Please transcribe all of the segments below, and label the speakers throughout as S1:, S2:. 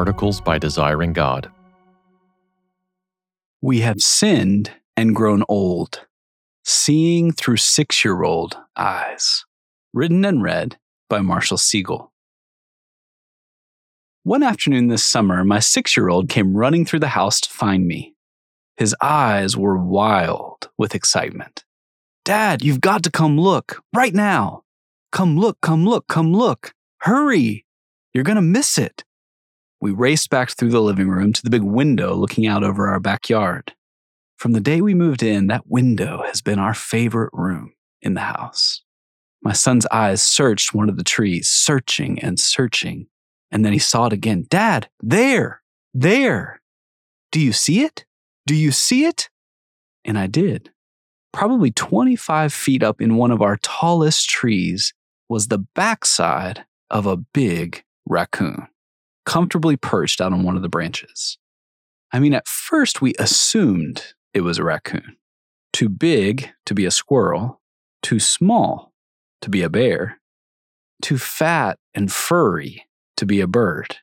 S1: Articles by Desiring God.
S2: We have sinned and grown old, seeing through six year old eyes. Written and read by Marshall Segal. One afternoon this summer, my six year old came running through the house to find me. His eyes were wild with excitement. Dad, you've got to come look right now. Come look, come look, come look. Hurry. You're going to miss it. We raced back through the living room to the big window looking out over our backyard. From the day we moved in, that window has been our favorite room in the house. My son's eyes searched one of the trees, searching and searching. And then he saw it again. Dad, there, there. Do you see it? Do you see it? And I did. Probably 25 feet up in one of our tallest trees was the backside of a big raccoon comfortably perched out on one of the branches. I mean, at first we assumed it was a raccoon. Too big to be a squirrel, too small to be a bear, too fat and furry to be a bird.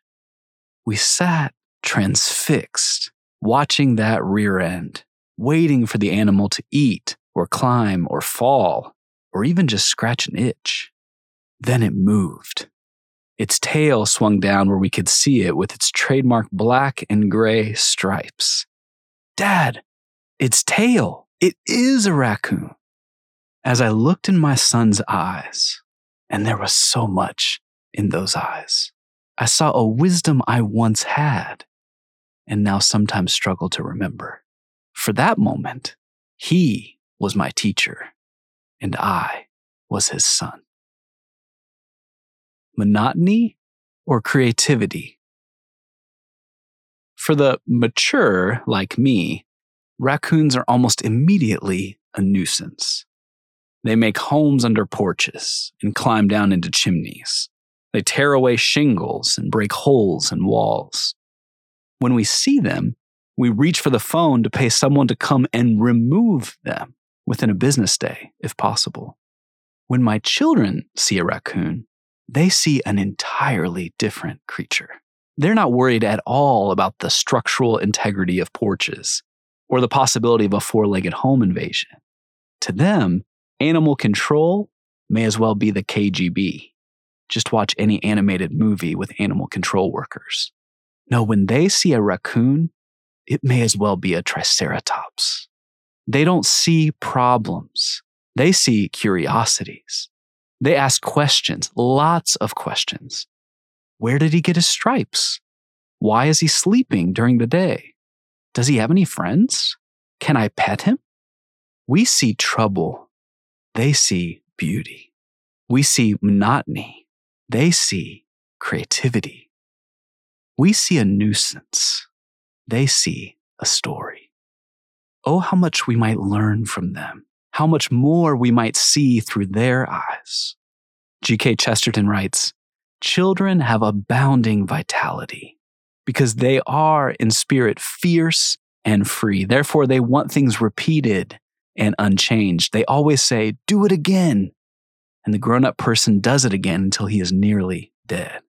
S2: We sat transfixed, watching that rear end, waiting for the animal to eat or climb or fall or even just scratch an itch. Then it moved. Its tail swung down where we could see it with its trademark black and gray stripes. Dad, its tail. It is a raccoon. As I looked in my son's eyes, and there was so much in those eyes, I saw a wisdom I once had and now sometimes struggle to remember. For that moment, he was my teacher, and I was his son monotony or creativity? For the mature, like me, raccoons are almost immediately a nuisance. They make homes under porches and climb down into chimneys. They tear away shingles and break holes in walls. When we see them, we reach for the phone to pay someone to come and remove them within a business day, if possible. When my children see a raccoon, they see an entirely different creature. They're not worried at all about the structural integrity of porches or the possibility of a four legged home invasion. To them, animal control may as well be the KGB. Just watch any animated movie with animal control workers. No, when they see a raccoon, it may as well be a triceratops. They don't see problems, they see curiosities. They ask questions, lots of questions. Where did he get his stripes? Why is he sleeping during the day? Does he have any friends? Can I pet him? We see trouble. They see beauty. We see monotony. They see creativity. We see a nuisance. They see a story. Oh, how much we might learn from them how much more we might see through their eyes. G.K. Chesterton writes Children have abounding vitality because they are in spirit fierce and free. Therefore, they want things repeated and unchanged. They always say, Do it again. And the grown up person does it again until he is nearly dead.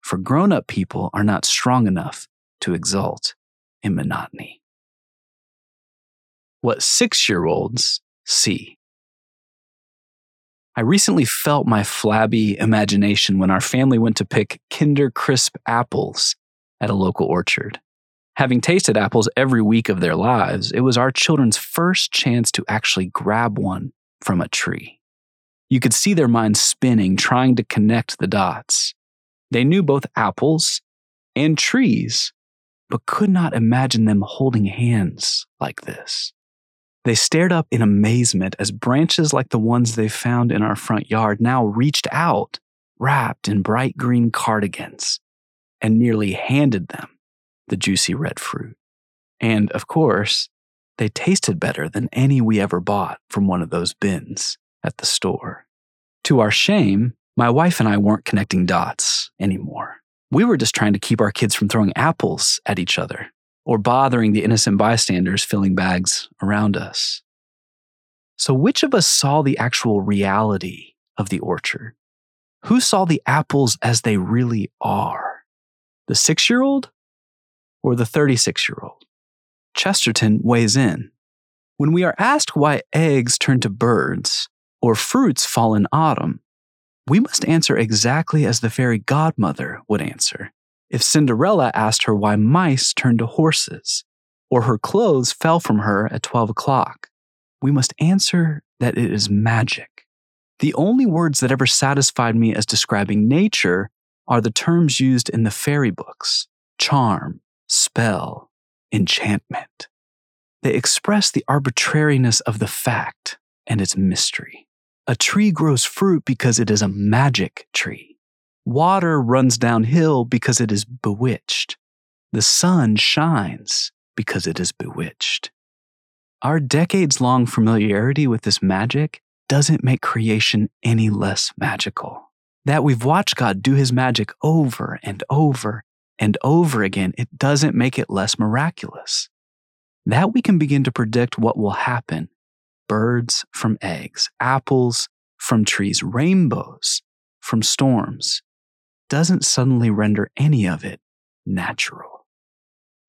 S2: For grown up people are not strong enough to exult in monotony. What six year olds see. I recently felt my flabby imagination when our family went to pick Kinder Crisp apples at a local orchard. Having tasted apples every week of their lives, it was our children's first chance to actually grab one from a tree. You could see their minds spinning, trying to connect the dots. They knew both apples and trees, but could not imagine them holding hands like this. They stared up in amazement as branches like the ones they found in our front yard now reached out, wrapped in bright green cardigans, and nearly handed them the juicy red fruit. And of course, they tasted better than any we ever bought from one of those bins at the store. To our shame, my wife and I weren't connecting dots anymore. We were just trying to keep our kids from throwing apples at each other or bothering the innocent bystanders filling bags around us. So, which of us saw the actual reality of the orchard? Who saw the apples as they really are? The six year old or the 36 year old? Chesterton weighs in. When we are asked why eggs turn to birds or fruits fall in autumn, we must answer exactly as the fairy godmother would answer if Cinderella asked her why mice turned to horses or her clothes fell from her at 12 o'clock. We must answer that it is magic. The only words that ever satisfied me as describing nature are the terms used in the fairy books charm, spell, enchantment. They express the arbitrariness of the fact and its mystery. A tree grows fruit because it is a magic tree. Water runs downhill because it is bewitched. The sun shines because it is bewitched. Our decades long familiarity with this magic doesn't make creation any less magical. That we've watched God do his magic over and over and over again, it doesn't make it less miraculous. That we can begin to predict what will happen birds from eggs, apples from trees, rainbows from storms doesn't suddenly render any of it natural.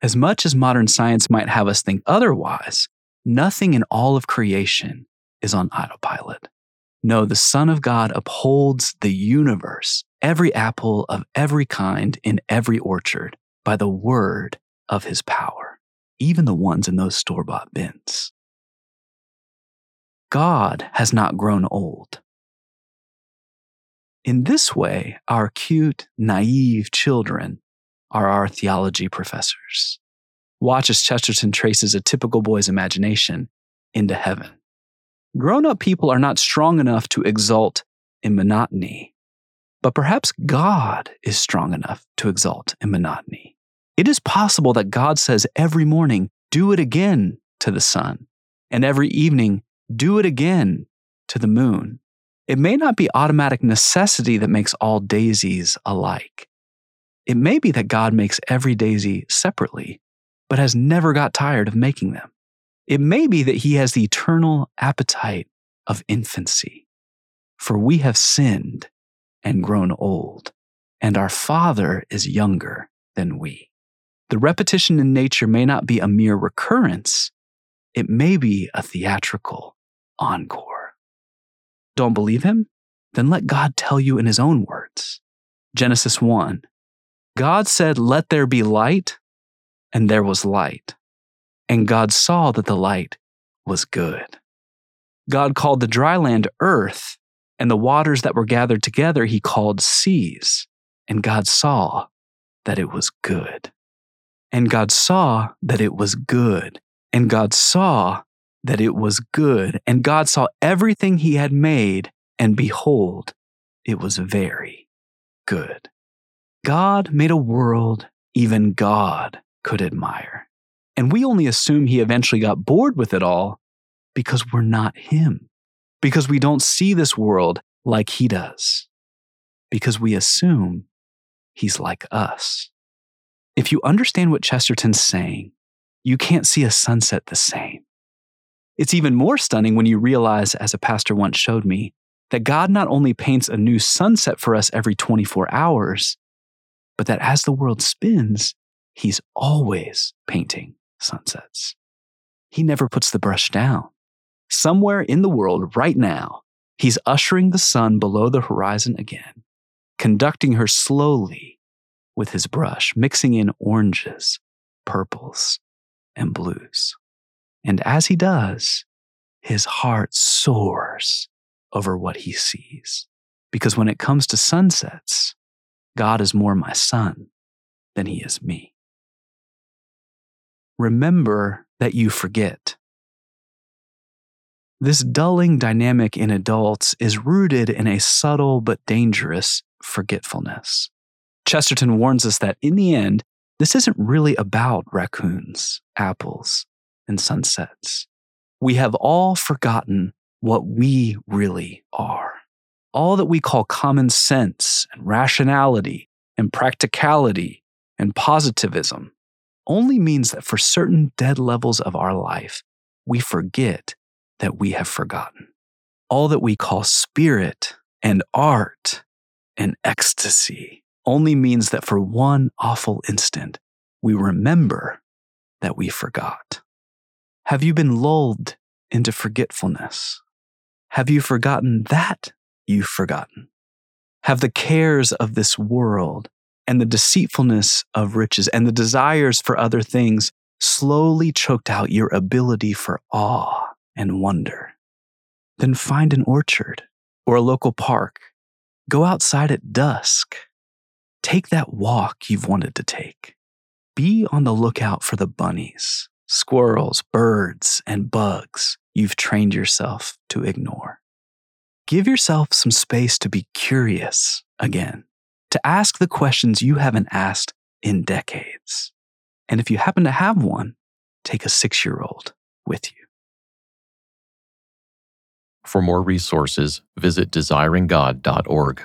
S2: As much as modern science might have us think otherwise, nothing in all of creation is on autopilot. No, the Son of God upholds the universe, every apple of every kind in every orchard, by the word of his power, even the ones in those store bought bins. God has not grown old. In this way, our cute, naive children are our theology professors. Watch as Chesterton traces a typical boy's imagination into heaven. Grown up people are not strong enough to exult in monotony, but perhaps God is strong enough to exult in monotony. It is possible that God says every morning, do it again to the sun, and every evening, do it again to the moon. It may not be automatic necessity that makes all daisies alike. It may be that God makes every daisy separately, but has never got tired of making them. It may be that he has the eternal appetite of infancy. For we have sinned and grown old, and our Father is younger than we. The repetition in nature may not be a mere recurrence, it may be a theatrical encore. Don't believe him? Then let God tell you in his own words. Genesis 1 God said, Let there be light, and there was light. And God saw that the light was good. God called the dry land earth, and the waters that were gathered together he called seas. And God saw that it was good. And God saw that it was good. And God saw that it was good. And God saw everything he had made, and behold, it was very good. God made a world even God could admire. And we only assume he eventually got bored with it all because we're not him, because we don't see this world like he does, because we assume he's like us. If you understand what Chesterton's saying, you can't see a sunset the same. It's even more stunning when you realize, as a pastor once showed me, that God not only paints a new sunset for us every 24 hours, but that as the world spins, he's always painting sunsets. He never puts the brush down. Somewhere in the world right now, he's ushering the sun below the horizon again, conducting her slowly with his brush, mixing in oranges, purples, and blues. And as he does, his heart soars over what he sees. Because when it comes to sunsets, God is more my son than he is me remember that you forget. This dulling dynamic in adults is rooted in a subtle but dangerous forgetfulness. Chesterton warns us that in the end, this isn't really about raccoons, apples, and sunsets. We have all forgotten what we really are. All that we call common sense and rationality and practicality and positivism only means that for certain dead levels of our life, we forget that we have forgotten. All that we call spirit and art and ecstasy only means that for one awful instant, we remember that we forgot. Have you been lulled into forgetfulness? Have you forgotten that you've forgotten? Have the cares of this world and the deceitfulness of riches and the desires for other things slowly choked out your ability for awe and wonder? Then find an orchard or a local park. Go outside at dusk. Take that walk you've wanted to take. Be on the lookout for the bunnies, squirrels, birds, and bugs you've trained yourself to ignore. Give yourself some space to be curious again, to ask the questions you haven't asked in decades. And if you happen to have one, take a six year old with you.
S1: For more resources, visit desiringgod.org.